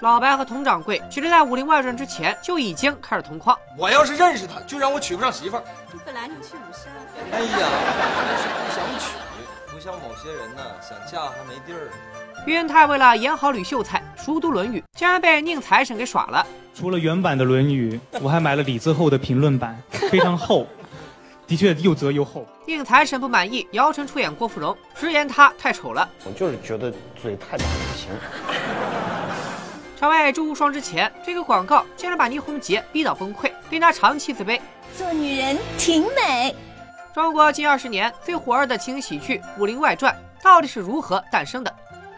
老白和佟掌柜其实在《武林外传》之前就已经开始同框。我要是认识他，就让我娶不上媳妇儿。本来你去武山。哎呀，那是不想娶，不像某些人呢，想嫁还没地儿。于云泰为了演好吕秀才，熟读《论语》，竟然被宁财神给耍了。除了原版的《论语》，我还买了李泽厚的评论版，非常厚，的确又泽又厚。宁财神不满意姚晨出演郭芙蓉，直言她太丑了。我就是觉得嘴太大不行。成为周无双之前，这个广告竟然把倪虹洁逼到崩溃，令她长期自卑。做女人挺美。中国近二十年最火热的情景喜剧《武林外传》到底是如何诞生的？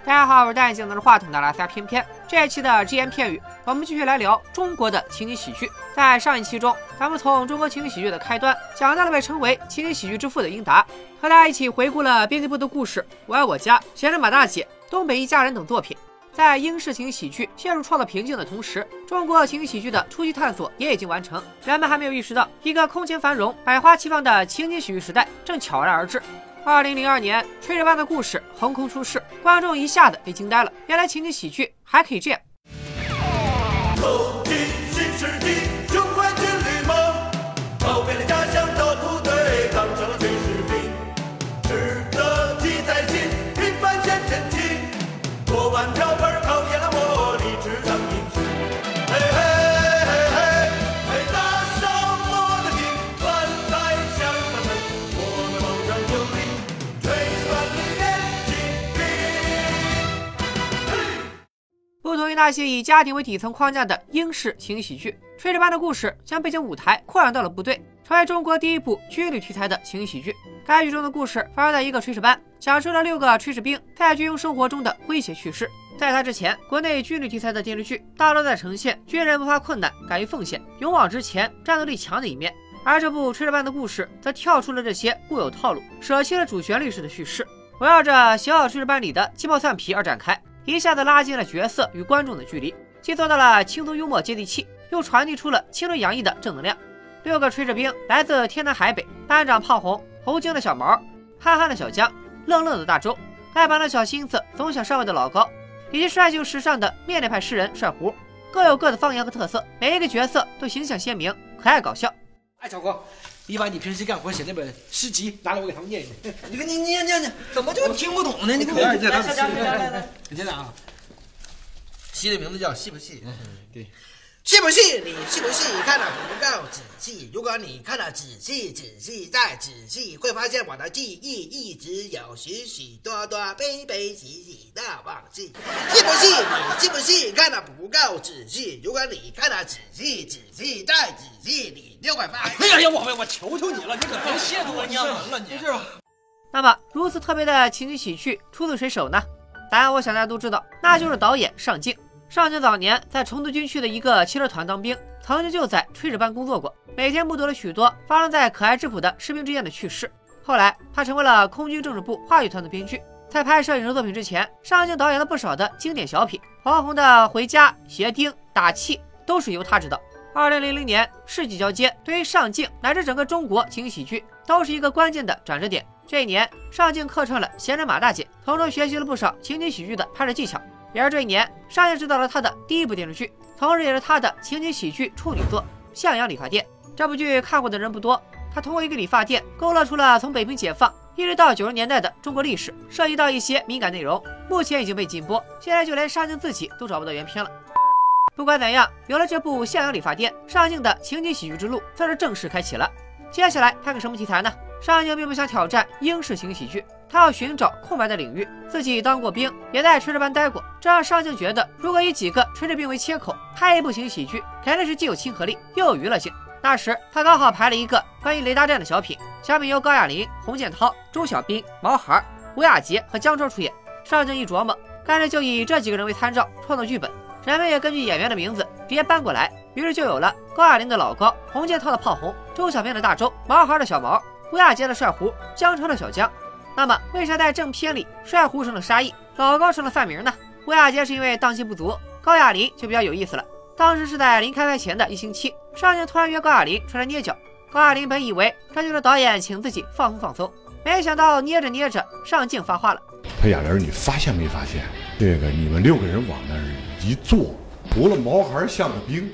大家好，我是戴眼镜拿着话筒的拉撒偏偏。这一期的只言片语，我们继续来聊中国的情景喜剧。在上一期中，咱们从中国情景喜剧的开端讲到了被称为情景喜剧之父的英达，和大家一起回顾了编辑部的故事、我爱我家、闲着马大姐、东北一家人等作品。在英式情景喜剧陷入创作瓶颈的同时，中国情景喜剧的初级探索也已经完成。人们还没有意识到，一个空前繁荣、百花齐放的情景喜剧时代正悄然而至。二零零二年，炊事班的故事横空出世，观众一下子被惊呆了。原来情景喜剧还可以这样。同于那些以家庭为底层框架的英式情景喜剧，炊事班的故事将背景舞台扩展到了部队，成为中国第一部军旅题材的情景喜剧。该剧中的故事发生在一个炊事班，讲述了六个炊事兵在军营生活中的诙谐趣事。在他之前，国内军旅题材的电视剧大多在呈现军人不怕困难、敢于奉献、勇往直前、战斗力强的一面，而这部炊事班的故事则跳出了这些固有套路，舍弃了主旋律式的叙事，围绕着小小炊事班里的鸡毛蒜皮而展开。一下子拉近了角色与观众的距离，既做到了轻松幽默接地气，又传递出了青春洋溢的正能量。六个炊事兵来自天南海北，班长胖红，猴精的小毛，憨憨的小江，愣愣的大周，爱玩的小心思总想上位的老高，以及帅气时尚的面脸派诗人帅胡，各有各的方言和特色，每一个角色都形象鲜明，可爱搞笑。哎，小哥，你把你平时干活写那本诗集拿来，我给他们念一念。你给你念念念，怎么就听不懂呢？你给我来来来来，你听着啊。戏的名字叫《戏不戏》。对。细不信？你信不信？看得不够仔细。如果你看得仔细、仔细再仔细，会发现我的记忆一直有许许多多悲悲喜喜的往事。信不信？你信不信？看得不够仔细。如果你看得仔细、仔细再仔细，你就会发现。哎呀呀，我我求求你了，你可别亵渎我娘门了，你是吧？那么，如此特别的情景喜剧出自谁手呢？答案我想大家都知道，那就是导演尚敬。尚敬早年在成都军区的一个汽车团当兵，曾经就在炊事班工作过，每天目睹了许多发生在可爱质朴的士兵之间的趣事。后来，他成为了空军政治部话剧团的编剧。在拍摄影视作品之前，尚敬导演了不少的经典小品，黄宏的《回家》《鞋钉》《打气》都是由他执导。二零零零年，世纪交接，对于尚敬乃至整个中国情景喜剧都是一个关键的转折点。这一年，尚敬客串了《闲人马大姐》，从中学习了不少情景喜剧的拍摄技巧。也是这一年，尚敬执导了他的第一部电视剧，同时也是他的情景喜剧处女作《向阳理发店》。这部剧看过的人不多，他通过一个理发店勾勒出了从北平解放一直到九十年代的中国历史，涉及到一些敏感内容。目前已经被禁播，现在就连尚敬自己都找不到原片了。不管怎样，有了这部《向阳理发店》，尚敬的情景喜剧之路算是正式开启了。接下来拍个什么题材呢？尚敬并不想挑战英式情景喜剧。他要寻找空白的领域，自己当过兵，也在炊事班待过，这让尚敬觉得，如果以几个炊事兵为切口，拍一部情景喜剧，肯定是既有亲和力又有娱乐性。那时他刚好排了一个关于雷达站的小品，小品由高亚麟、洪建涛、周小斌、毛孩、胡亚杰和姜超出演。尚敬一琢磨，干脆就以这几个人为参照创作剧本，人们也根据演员的名字直接搬过来，于是就有了高亚麟的老高、洪建涛的胖红、周小斌的大周、毛孩的小毛、胡亚杰的帅胡、姜超的小姜。那么，为啥在正片里帅胡成了沙溢，老高成了范明呢？胡亚杰是因为档期不足，高亚麟就比较有意思了。当时是在临开拍前的一星期，尚敬突然约高亚麟出来捏脚。高亚麟本以为这就是导演请自己放松放松，没想到捏着捏着，尚敬发话了：“他亚麟，你发现没发现？这个你们六个人往那儿一坐，除了毛孩像个兵，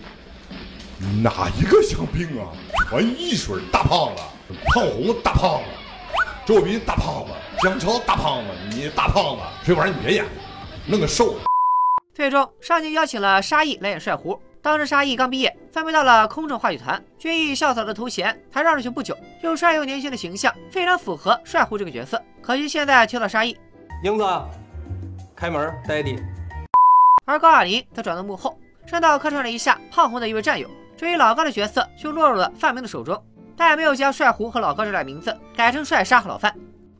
哪一个像兵啊？全一水大胖子，胖红大胖子，周斌大胖子，姜超大胖子，你大胖子，这玩意儿你别演，弄个瘦的。最终，上级邀请了沙溢来演帅胡。当时沙溢刚毕业，分配到了空政话剧团，军艺校草的头衔才让上去不久，又帅又年轻的形象非常符合帅胡这个角色。可惜现在 thiếu 了沙溢，英子，开门，爹地。而高亚麟则转到幕后，顺道客串了一下胖红的一位战友。至于老高的角色，就落入了范明的手中，但也没有将帅胡和老高这俩名字改成帅沙和老范。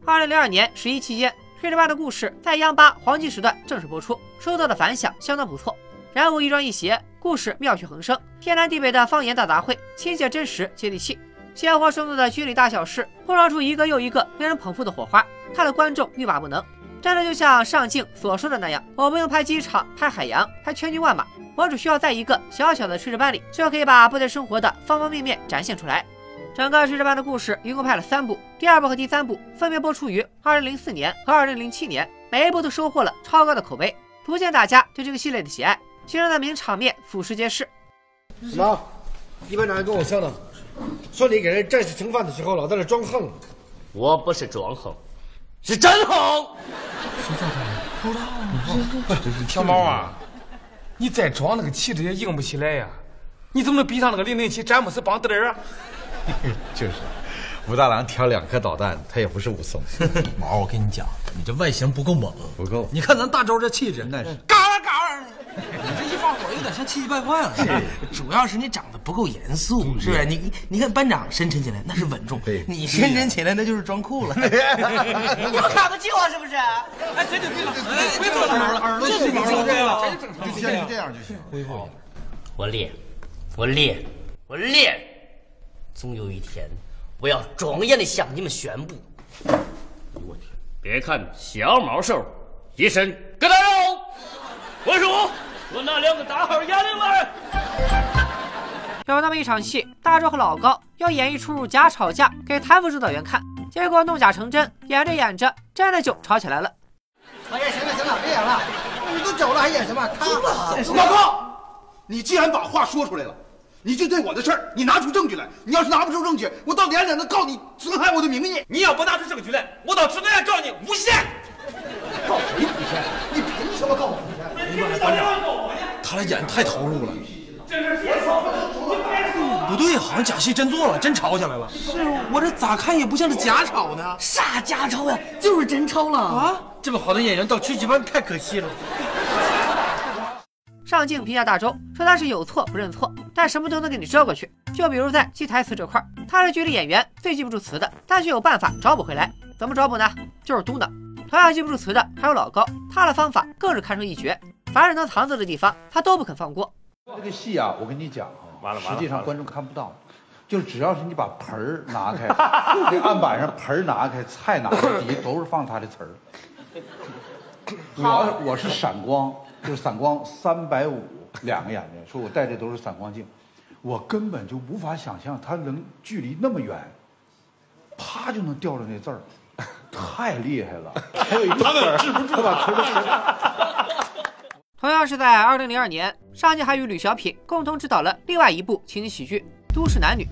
二零零二年十一期间，《炊事班的故事》在央八黄金时段正式播出，收到的反响相当不错。人物亦庄亦谐，故事妙趣横生，天南地北的方言大杂烩，亲切真实接地气，鲜活生动的军里大小事，碰撞出一个又一个令人捧腹的火花，看得观众欲罢不能。真的就像上镜所说的那样，我不用拍机场、拍海洋、拍千军万马，我只需要在一个小小的炊事班里，就可以把部队生活的方方面面展现出来。整个炊事班的故事一共拍了三部，第二部和第三部分别播出于二零零四年和二零零七年，每一部都收获了超高的口碑，足见大家对这个系列的喜爱。其中的名场面俯拾皆是。什么？一班长还跟我商量，说你给人战士盛饭的时候老在那装横。我不是装横，是真横。小毛啊，你再装那个气质也硬不起来呀！你怎么能比上那个零零七詹姆斯邦德尔啊？就是，武大郎挑两颗导弹，他也不是武松。毛，我跟你讲，你这外形不够猛，不够。你看咱大周这气质，那是嘎嘎。你这一放火，有点像气急败坏了。是，主要是你长得不够严肃，是不是？你你看班长深沉起来那是稳重，你深沉起来那就是装酷了。你们看不起我是不是？哎，对对对了，别说了，耳朵是你说对了，就先这样就行，恢复。我练，我练，我练，总有一天我要庄严的向你们宣布。我天！别看小毛瘦，一身疙瘩肉。我说。我那两个大号眼睛来。有那么一场戏，大壮和老高要演一出假吵架给谭副指导员看，结果弄假成真，演着演着真的就吵起来了。哎呀，行了行了，别演了，你都走了还演什么？看吧。老高，你既然把话说出来了，你就对我的事儿，你拿出证据来。你要是拿不出证据，我到连长能告你损害我的名誉。你要不拿出证据来，我到指导员告你诬陷。告谁诬陷？你凭什么告我诬陷？班长。他俩演太投入了，不对，好像假戏真做了，真吵起来了。是我这咋看也不像是假吵呢？啥假吵呀？就是真吵了啊！这么好的演员到炊事班太可惜了。上镜评价大周说他是有错不认错，但什么都能给你遮过去。就比如在记台词这块，他是剧里演员最记不住词的，但却有办法找补回来。怎么找补呢？就是嘟囔。同样记不住词的还有老高，他的方法更是堪称一绝。凡是能藏字的地方，他都不肯放过。这个戏啊，我跟你讲啊，实际上观众看不到，就只要是你把盆儿拿开，这 案板上盆儿拿开，菜拿开，底下都是放他的词儿。我我是闪光，就是散光三百五两个眼睛，说我戴的都是散光镜，我根本就无法想象他能距离那么远，啪就能掉着那字儿，太厉害了。还有一个词儿，他把词儿。同样是在二零零二年，上镜还与吕小品共同执导了另外一部情景喜剧《都市男女》。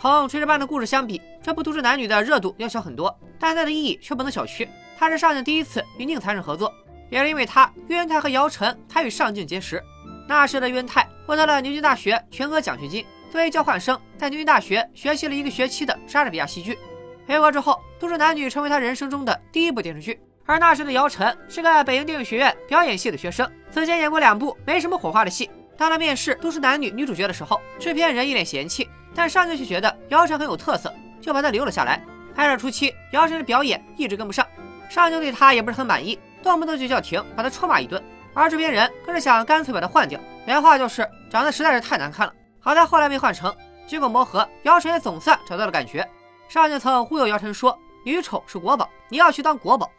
同《炊事班的故事》相比，这部《都市男女》的热度要小很多，但它的意义却不能小觑。它是上镜第一次与宁财神合作，也是因为他，岳云泰和姚晨才与上镜结识。那时的岳云泰获得了牛津大学全额奖学金，作为交换生在牛津大学学习了一个学期的莎士比亚戏剧。回国之后，《都市男女》成为他人生中的第一部电视剧。而那时的姚晨是个北京电影学院表演系的学生，此前演过两部没什么火花的戏。当他面试都市男女女主角的时候，制片人一脸嫌弃，但上镜却觉得姚晨很有特色，就把她留了下来。拍摄初期，姚晨的表演一直跟不上，上镜对她也不是很满意，动不动就叫停，把他臭骂一顿。而制片人更是想干脆把他换掉，原话就是长得实在是太难看了。好在后来没换成，经过磨合，姚晨也总算找到了感觉。上镜曾忽悠姚晨说：“女丑是国宝，你要去当国宝。”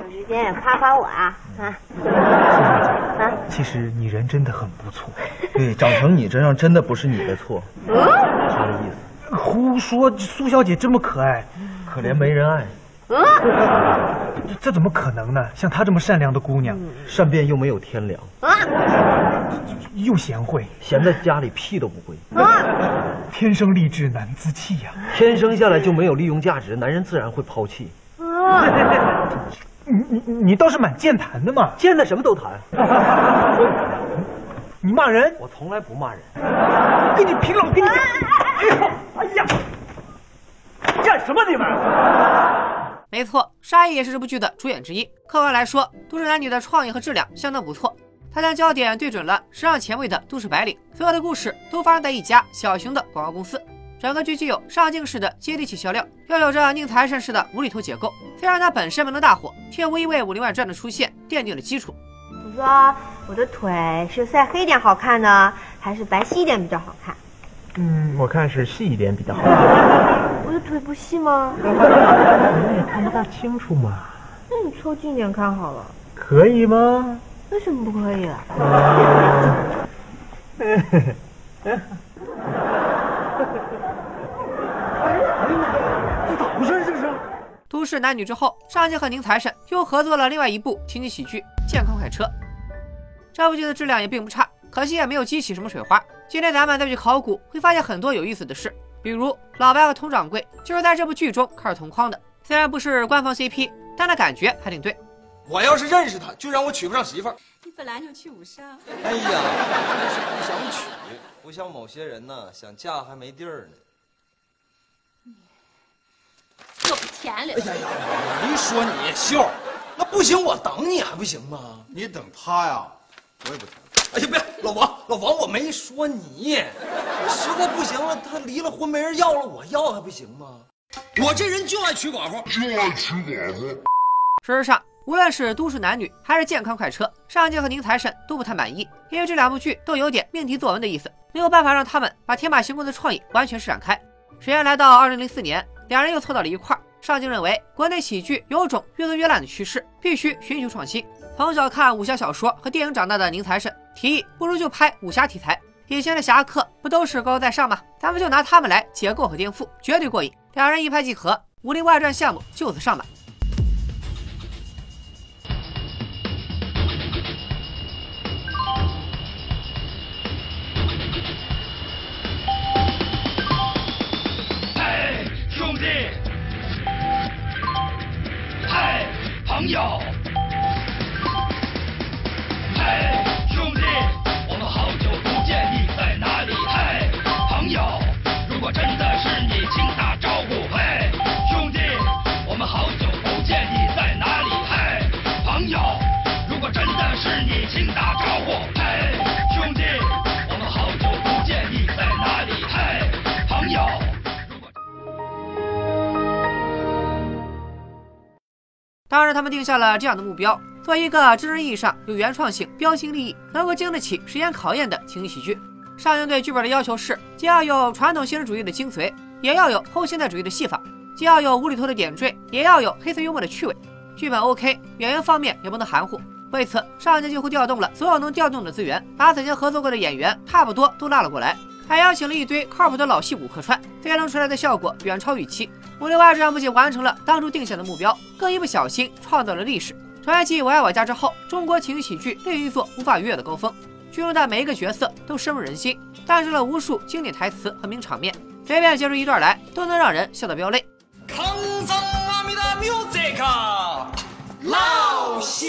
有时间夸夸我啊啊！啊，其实你人真的很不错，对，长成你这样真的不是你的错。嗯，啥意思？胡说！苏小姐这么可爱，可怜没人爱。嗯，这怎么可能呢？像她这么善良的姑娘，善变又没有天良。啊！又贤惠，闲在家里屁都不会。天生丽质难自弃呀，天生下来就没有利用价值，男人自然会抛弃。你你你倒是蛮健谈的嘛，见的什么都谈。你骂人？我从来不骂人。跟你拼了！我跟你讲。哎呀，干什么你们？没错，沙溢也是这部剧的主演之一。客观来说，《都市男女》的创意和质量相当不错。他将焦点对准了时尚前卫的都市白领，所有的故事都发生在一家小型的广告公司。整个剧具有上镜式的接地气笑料，又有着宁财神式的无厘头结构。虽然它本身没能大火，却无疑为《武林外传》的出现奠定了基础。你说我的腿是晒黑点好看呢，还是白皙一点比较好看？嗯，我看是细一点比较好。我的腿不细吗？你也看不大清楚嘛。那你凑近点看好了。可以吗？为什么不可以？这咋回事？这是？都市男女之后，上镜和宁财神又合作了另外一部情景喜剧《健康快车》。这部剧的质量也并不差，可惜也没有激起什么水花。今天咱们再去考古，会发现很多有意思的事，比如老白和佟掌柜就是在这部剧中开始同框的。虽然不是官方 CP，但那感觉还挺对。我要是认识他，就让我娶不上媳妇儿。你本来就娶不上。哎呀，那是不想娶，不像某些人呢，想嫁还没地儿呢。有钱了。哎呀呀，没说你秀，那不行，我等你还不行吗？你等他呀，我也不疼。哎呀，别，老王，老王，我没说你，实在不行了，他离了婚没人要了，我要还不行吗？我这人就爱娶寡妇，就爱娶寡妇。事实上，无论是都市男女还是健康快车，上镜和宁财神都不太满意，因为这两部剧都有点命题作文的意思，没有办法让他们把天马行空的创意完全施展开。时间来到二零零四年，两人又凑到了一块儿。上镜认为国内喜剧有种越做越烂的趋势，必须寻求创新。从小看武侠小说和电影长大的宁财神提议，不如就拍武侠题材。以前的侠客不都是高高在上吗？咱们就拿他们来解构和颠覆，绝对过瘾。两人一拍即合，《武林外传》项目就此上马。嘿，兄弟！嘿，朋友！嗨，兄弟！我们好久不见，你在哪里？嗨，朋友！如果真的是你，请打招呼。嗨，兄弟！我们好久不见，你在哪里？嗨，朋友！如果真的是你，请打招呼。嗨，兄弟！我们好久不见，你在哪里？嗨，朋友！当然，他们定下了这样的目标：做一个真正意义上有原创性、标新立异、能够经得起时间考验的情景喜剧。上映对剧本的要求是，既要有传统现实主义的精髓，也要有后现代主义的戏法；既要有无厘头的点缀，也要有黑色幽默的趣味。剧本 OK，演员方面也不能含糊。为此，上镜几乎调动了所有能调动的资源，把曾经合作过的演员差不多都拉了过来，还邀请了一堆靠谱的老戏骨客串，最终出来的效果远超预期。《武林外传》不仅完成了当初定下的目标，更一不小心创造了历史。传继《我爱我家》之后，中国情景喜剧另一座无法逾越的高峰。剧中的每一个角色都深入人心，诞生了无数经典台词和名场面，随便截出一段来，都能让人笑到飙泪。康桑阿弥达 music，老邢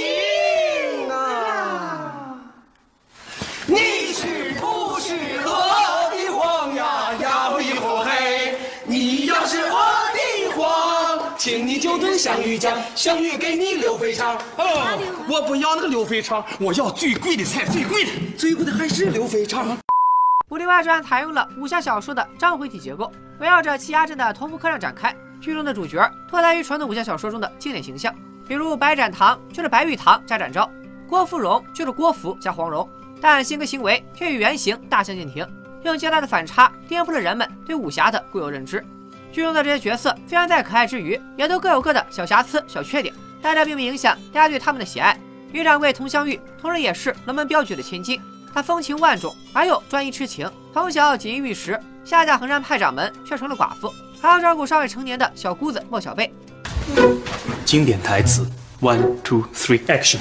请你就炖香芋酱，香芋给你溜肥肠。哦，我不要那个溜肥肠，我要最贵的菜，最贵的，最贵的还是溜肥肠。《武林外传》采用了武侠小说的章回体结构，围绕着栖霞镇的同福客栈展开。剧中的主角脱胎于传统武侠小说中的经典形象，比如白展堂就是白玉堂加展昭，郭芙蓉就是郭芙加黄蓉，但性格行为却与原型大相径庭，用极大的反差颠覆了人们对武侠的固有认知。剧中的这些角色虽然在可爱之余，也都各有各的小瑕疵、小缺点，但这并不影响大家对他们的喜爱。于掌柜佟湘玉同时也是龙门镖局的千金。她风情万种，而又专一痴情，从小锦衣玉食，下嫁衡山派掌门却成了寡妇，还要照顾尚未成年的小姑子莫小贝。经典台词：One, two, three, action。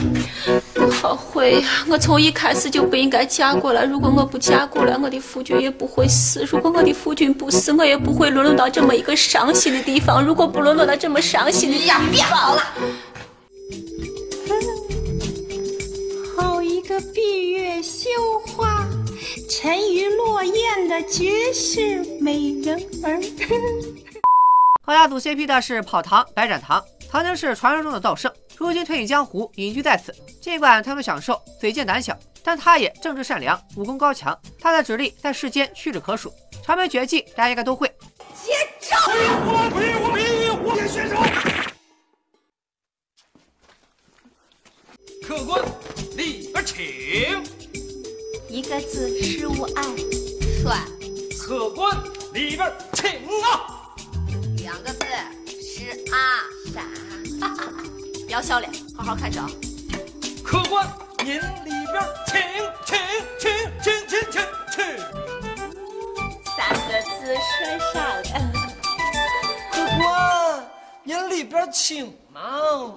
后悔呀，我从一开始就不应该嫁过来。如果我不嫁过来，我的夫君也不会死。如果我的夫君不死，我也不会沦落到这么一个伤心的地方。如果不沦落到这么伤心的地方，别好了。好一个闭月羞花，沉鱼落雁的绝世美人儿。和他组 CP 的是跑堂白展堂，曾经是传说中的道圣，如今退隐江湖，隐居在此。尽管他们享受，嘴贱胆小，但他也正直善良，武功高强。他的指力在世间屈指可数，长门绝技大家应该都会。接招！我比我比我选手。客官里边请。一个字，失误爱。算。客官里边请啊。两个字，是啊傻，不要笑脸，好好看着啊。客官，您里边请，请，请，请，请，请，请。三个字，帅傻了。客官，您里边请嘛。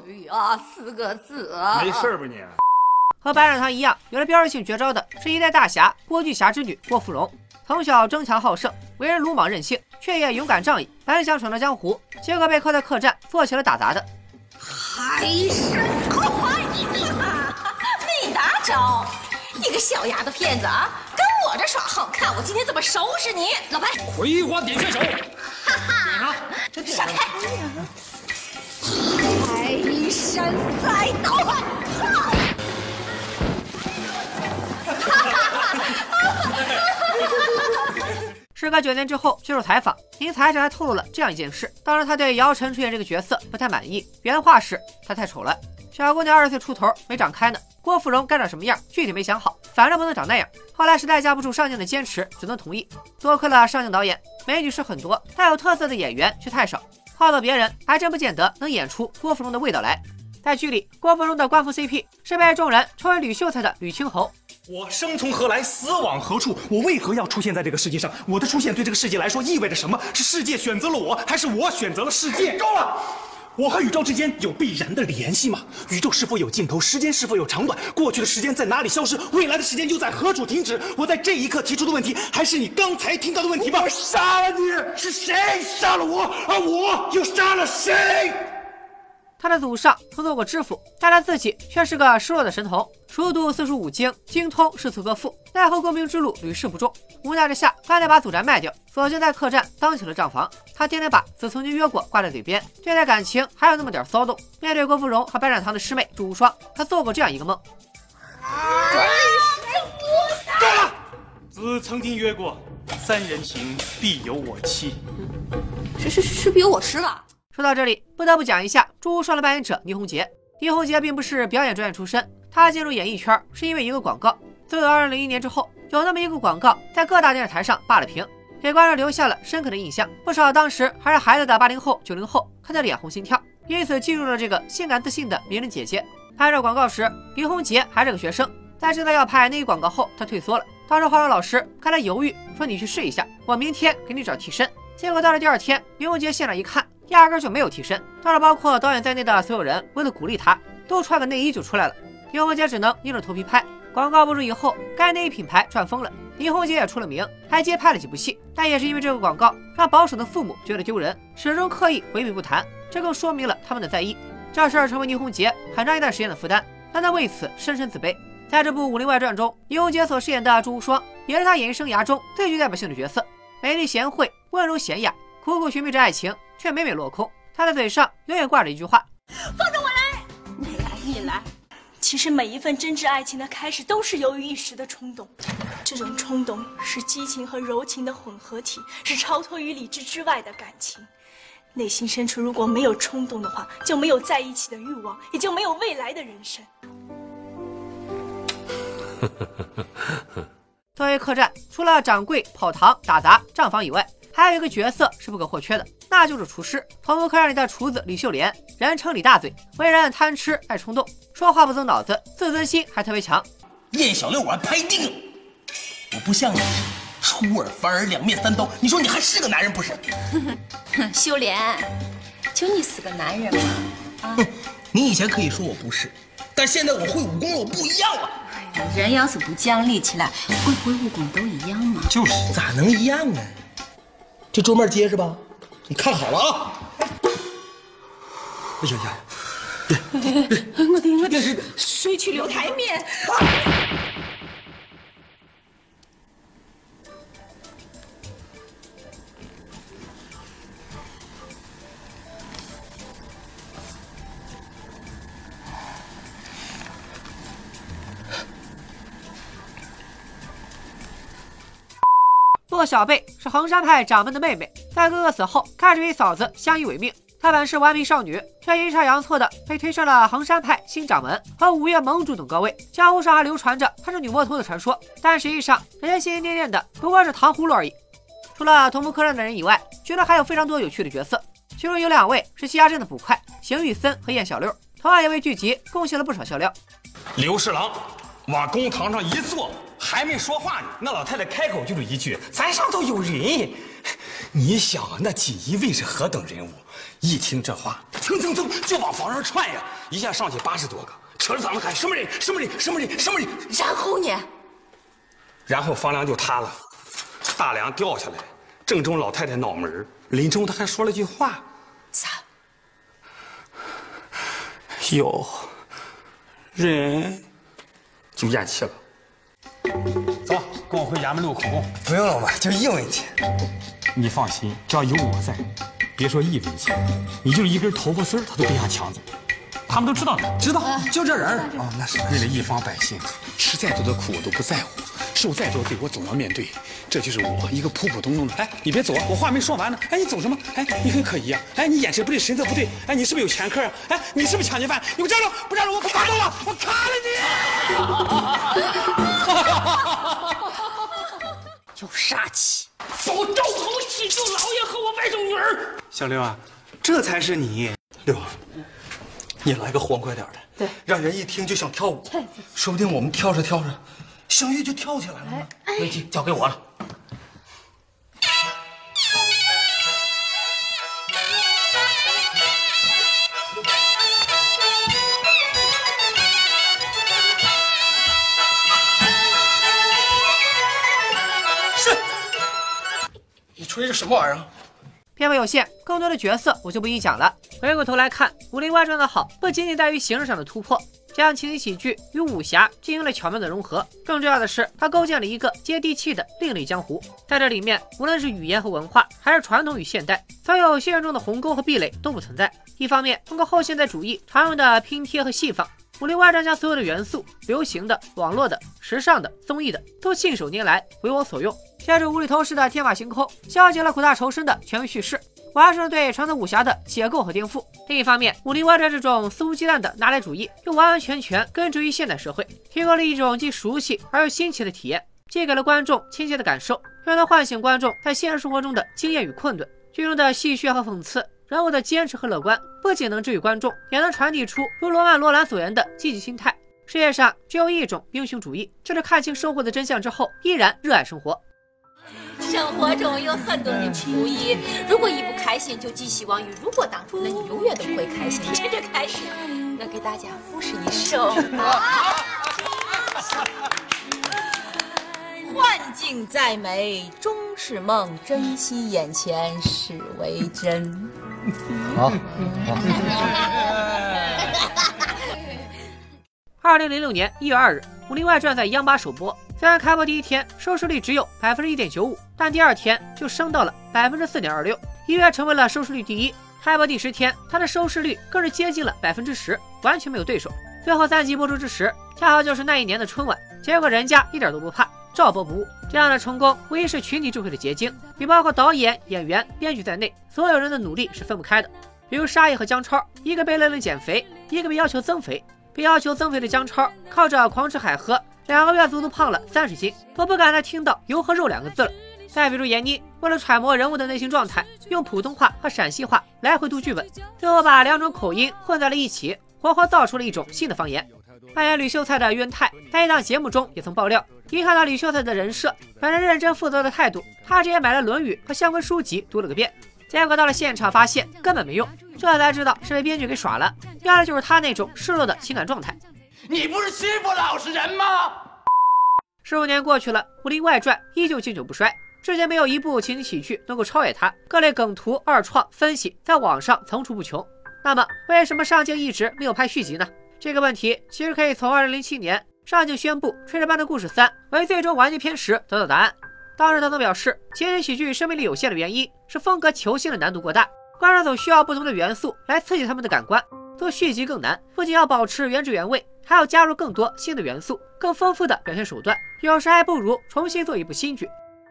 哎呀，四个字。没事吧你？和白展堂一样，有了标志性绝招的是一代大侠郭巨侠之女郭芙蓉。从小争强好胜，为人鲁莽任性，却也勇敢仗义，本想闯荡江湖，结果被扣在客栈做起了打杂的。海参，快你没大招！你个小丫头片子啊，跟我这耍横看，我今天怎么收拾你？老白，葵花点穴手，哈哈，闪开！海参再倒时隔九年之后接受采访，宁财神还透露了这样一件事：当时他对姚晨出演这个角色不太满意，原话是她太丑了，小姑娘二十岁出头没长开呢。郭芙蓉该长什么样，具体没想好，反正不能长那样。后来实在架不住上镜的坚持，只能同意。多亏了上镜导演，美女是很多，但有特色的演员却太少。换做别人，还真不见得能演出郭芙蓉的味道来。在剧里，郭芙蓉的官服 CP 是被众人称为吕秀才的吕青侯。我生从何来，死往何处？我为何要出现在这个世界上？我的出现对这个世界来说意味着什么？是世界选择了我，还是我选择了世界？够了！我和宇宙之间有必然的联系吗？宇宙是否有尽头？时间是否有长短？过去的时间在哪里消失？未来的时间又在何处停止？我在这一刻提出的问题，还是你刚才听到的问题吗？我杀了你！是谁杀了我？而我又杀了谁？他的祖上曾做过知府，但他自己却是个失落的神童，熟读四书五经，精通诗词歌赋，奈何功名之路屡试不中。无奈之下，干脆把祖宅卖掉，索性在客栈当起了账房。他天天把子曾经约过挂在嘴边，对待感情还有那么点骚动。面对郭芙蓉和白展堂的师妹朱无双，他做过这样一个梦：够了！子曾经约过，三人行必有我妻。是是是，必有我师了？说到这里，不得不讲一下朱无双的扮演者倪虹洁。倪虹洁并不是表演专业出身，她进入演艺圈是因为一个广告。自从2001年之后，有那么一个广告在各大电视台上霸了屏，给观众留下了深刻的印象。不少当时还是孩子的八零后、九零后看得脸红心跳，因此记住了这个性感自信的名人姐姐。拍摄广告时，倪虹洁还是个学生，在知道要拍那一广告后，她退缩了。当时化妆老师看她犹豫，说：“你去试一下，我明天给你找替身。”结果到了第二天，倪虹洁现场一看。压根就没有替身，当然包括导演在内的所有人为了鼓励他，都穿个内衣就出来了。倪虹洁只能硬着头皮拍广告。播出以后，该内衣品牌赚疯了，倪虹洁也出了名，还接拍了几部戏。但也是因为这个广告，让保守的父母觉得丢人，始终刻意回避不谈。这更说明了他们的在意。这事儿成为倪虹洁很长一段时间的负担，让她为此深深自卑。在这部《武林外传》中，倪虹洁所饰演的朱无双，也是她演艺生涯中最具代表性的角色，美丽贤惠，温柔娴雅，苦苦寻觅着爱情。却每每落空。他的嘴上永远挂着一句话：“放着我来，你来，你来。”其实每一份真挚爱情的开始，都是由于一时的冲动。这种冲动是激情和柔情的混合体，是超脱于理智之外的感情。内心深处如果没有冲动的话，就没有在一起的欲望，也就没有未来的人生。作为客栈，除了掌柜、跑堂、打杂、账房以外，还有一个角色是不可或缺的，那就是厨师。同福客栈里的厨子李秀莲，人称李大嘴，为人贪吃爱冲动，说话不走脑子，自尊心还特别强。燕小六我还拍定了，我不像你，出尔反尔，两面三刀。你说你还是个男人不是？秀莲，就你是个男人吗？啊，你以前可以说我不是，但现在我会武功了，我不一样了。人要是不讲理起来，会不会武功都一样吗？就是，咋能一样呢？这桌面结实吧？你看好了啊！哎呀呀！我的我的水去留台面。骆小贝是衡山派掌门的妹妹，在哥哥死后，看着与嫂子相依为命。她本是完美少女，却阴差阳错的被推上了衡山派新掌门和五岳盟主等高位。江湖上还流传着她是女魔头的传说，但实际上人家心心念念的不过是糖葫芦而已。除了同福客栈的人以外，剧中还有非常多有趣的角色，其中有两位是西崖镇的捕快邢玉森和燕小六，同样也为剧集贡献了不少笑料。刘侍郎往公堂上一坐，还没说话呢，那老太太开口就是一句：“咱上头有人。”你想那锦衣卫是何等人物？一听这话，蹭蹭蹭就往房上窜呀！一下上去八十多个，扯着嗓子喊：“什么人？什么人？什么人？什么人？”然后呢？然后房梁就塌了，大梁掉下来，正中老太太脑门临终他还说了句话：“啥？有人就咽气了。”走，跟我回衙门录口供。不用了吧，就一文钱。你放心，只要有我在，别说一文钱，你就是一根头发丝他都别想抢走。他们都知道的，知道，就这人。哦，那是为了一方百姓，吃再多的苦我都不在乎，受再多罪我总要面对。这就是我一个普普通通的。哎，你别走啊，我话没说完呢。哎，你走什么？哎，你很可疑啊。哎，你眼神不对，神色不对。哎，你是不是有前科啊？哎，你是不是抢劫犯？你给我站住！不站住我可发动了，我砍了你！有杀气，保赵侯启救老爷和我外甥女儿。小六啊，这才是你。六，你来个欢快点的，对，让人一听就想跳舞。说不定我们跳着跳着，香玉就跳起来了呢。危机交给我了。你吹的什么玩意儿？片尾有限，更多的角色我就不一一讲了。回过头来看《武林外传》的好，不仅仅在于形式上的突破，将情景喜剧与武侠进行了巧妙的融合，更重要的是，它构建了一个接地气的另类江湖。在这里面，无论是语言和文化，还是传统与现代，所有现实中的鸿沟和壁垒都不存在。一方面，通过后现代主义常用的拼贴和细放，《武林外传》将所有的元素，流行的、网络的、时尚的、综艺的，都信手拈来，为我所用。借着无厘头式的天马行空，消解了苦大仇深的权威叙事，完成了对传统武侠的解构和颠覆。另一方面，《武林外传》这种肆无忌惮的拿来主义，又完完全全根植于现代社会，提供了一种既熟悉而又新奇的体验，既给了观众亲切的感受，又能唤醒观众在现实生活中的经验与困顿。剧中的戏谑和讽刺，人物的坚持和乐观，不仅能治愈观众，也能传递出如罗曼·罗兰所言的积极心态：世界上只有一种英雄主义，就是看清生活的真相之后，依然热爱生活。生活中有很多的不易，如果一不开心就寄希望于如果当初，那你永远都不会开心。接着开心，我给大家复试一首。幻境再美终是梦，珍惜眼前是为真。好，二零零六年一月二日，《武林外传》在央八首播。虽然开播第一天收视率只有百分之一点九五，但第二天就升到了百分之四点二六，一跃成为了收视率第一。开播第十天，它的收视率更是接近了百分之十，完全没有对手。最后三集播出之时，恰好就是那一年的春晚，结果人家一点都不怕，照播不误。这样的成功无疑是群体智慧的结晶，也包括导演、演员、编剧在内所有人的努力是分不开的。比如沙溢和姜超，一个被勒令减肥，一个被要求增肥。被要求增肥的姜超，靠着狂吃海喝，两个月足足胖了三十斤，都不敢再听到油和肉两个字了。再比如闫妮，为了揣摩人物的内心状态，用普通话和陕西话来回读剧本，最后把两种口音混在了一起，活活造出了一种新的方言。扮演吕秀才的윤泰，在一档节目中也曾爆料，一看到吕秀才的人设，本着认真负责的态度，他直接买了《论语》和相关书籍读了个遍。结果到了现场，发现根本没用，这才知道是被编剧给耍了，要的就是他那种失落的情感状态。你不是欺负老实人吗？十五年过去了，《武林外传》依旧经久不衰，至今没有一部情景喜剧能够超越它。各类梗图、二创、分析在网上层出不穷。那么，为什么上镜一直没有拍续集呢？这个问题其实可以从2007年上镜宣布《炊事班的故事三》为最终完结篇时得到答案。当时，他曾表示，情景喜剧生命力有限的原因是风格求新的难度过大，观众总需要不同的元素来刺激他们的感官。做续集更难，不仅要保持原汁原味，还要加入更多新的元素、更丰富的表现手段，有时还不如重新做一部新剧。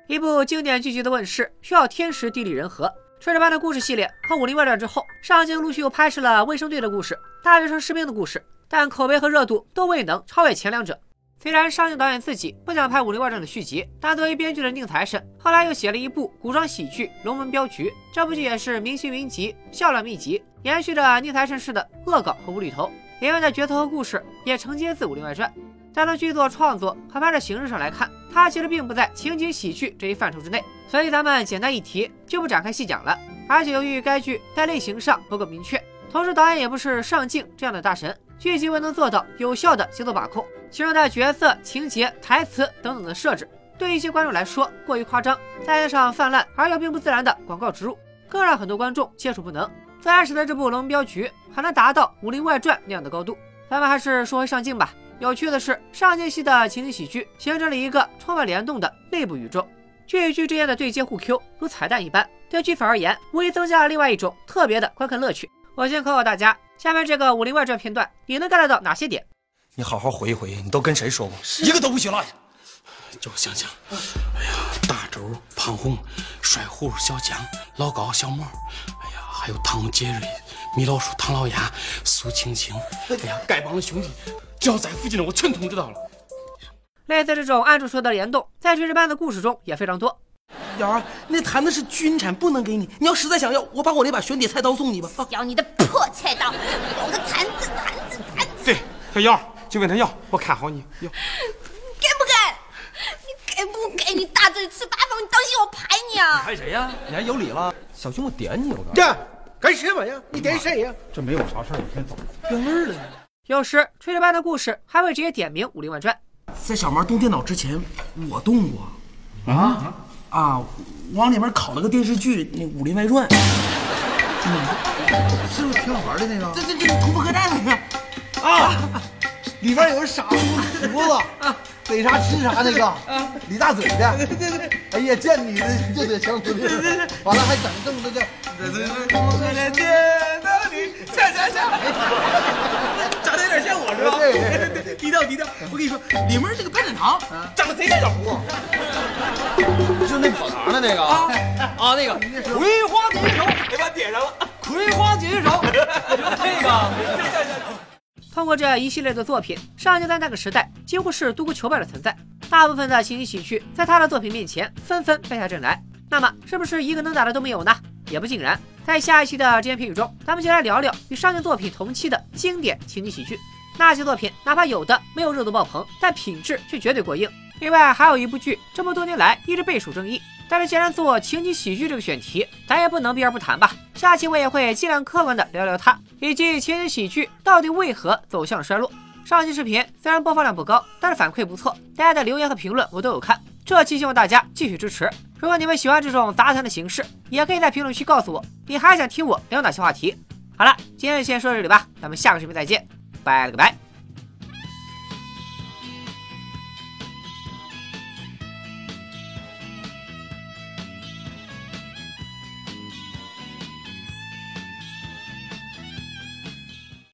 一部经典剧集的问世需要天时地利人和。炊事班的故事系列和《武林外传》之后，上镜陆续又拍摄了卫生队的故事、大学生士兵的故事，但口碑和热度都未能超越前两者。虽然上镜导演自己不想拍《武林外传》的续集，但作为编剧的宁财神后来又写了一部古装喜剧《龙门镖局》，这部剧也是明星云集、笑料密集，延续着宁财神式的恶搞和无厘头。演员的角色和故事也承接自《武林外传》。但从剧作创作和拍摄形式上来看，它其实并不在情景喜剧这一范畴之内，所以咱们简单一提，就不展开细讲了。而且由于该剧在类型上不够明确，同时导演也不是上镜这样的大神，剧集未能做到有效的节奏把控，其中的角色、情节、台词等等的设置，对一些观众来说过于夸张，再加上泛滥而又并不自然的广告植入，更让很多观众接受不能，自然使得这部《龙门镖局》还能达到《武林外传》那样的高度。咱们还是说回上镜吧。有趣的是，上镜系的情景喜剧形成了一个充满联动的内部宇宙，剧与剧之间的对接互 Q 如彩蛋一般，对剧粉而言无疑增加了另外一种特别的观看乐趣。我先考考大家，下面这个《武林外传》片段，你能 get 到哪些点？你好好回忆回忆，你都跟谁说过？一个都不许落下。叫我想想，哎呀，大周、胖红、帅虎、小江、老高、小毛，还有汤姆、杰瑞、米老鼠、唐老鸭、苏青青，哎呀，丐帮的兄弟。只要在附近的，我全通知到了。类似这种暗处说的联动，在炊事班的故事中也非常多。瑶儿，那坛子是军产，不能给你。你要实在想要，我把我那把玄铁菜刀送你吧。要你的破菜刀！我的坛子，坛子，坛子。对，小瑶，就问他要，我看好你。要，给不给？你给不给？你大嘴吃八方，你当心我拍你啊！拍谁呀？你还有理了？小心我点你！我这干什么呀？你点谁呀？这没有啥事儿，你先走。变味儿了。有时炊事班的故事还会直接点名《武林外传》。在小毛动电脑之前，我动过。啊啊！往里面拷了个电视剧，那《武林外传》。嗯，是不是挺好玩的那个？这这这《功夫客栈》那个。啊！里边有个傻乎胡子，逮啥吃啥那个，李大嘴的。对对对。哎呀，见你的就得相亲。完了还整这么多叫。对对对。我来见到你，下下下。长得有点像我是吧？对对对，低调低调。我跟你说，里面那个白展堂长得贼像小胡。就那跑堂的那个啊啊，那个葵花点穴手，给把点上了。葵花点穴手，那个。通过这一系列的作品，上镜在那个时代几乎是独孤求败的存在。大部分的情景喜剧在他的作品面前纷纷败下阵来。那么，是不是一个能打的都没有呢？也不尽然。在下一期的只言片语中，咱们就来聊聊与上镜作品同期的经典情景喜剧。那些作品哪怕有的没有热度爆棚，但品质却绝对过硬。另外，还有一部剧这么多年来一直备受争议。但是既然做情景喜剧这个选题，咱也不能避而不谈吧。下期我也会尽量客观的聊聊它，以及情景喜剧到底为何走向了衰落。上期视频虽然播放量不高，但是反馈不错，大家的留言和评论我都有看。这期希望大家继续支持。如果你们喜欢这种杂谈的形式，也可以在评论区告诉我，你还想听我聊哪些话题。好了，今天就先说到这里吧，咱们下个视频再见，拜了个拜。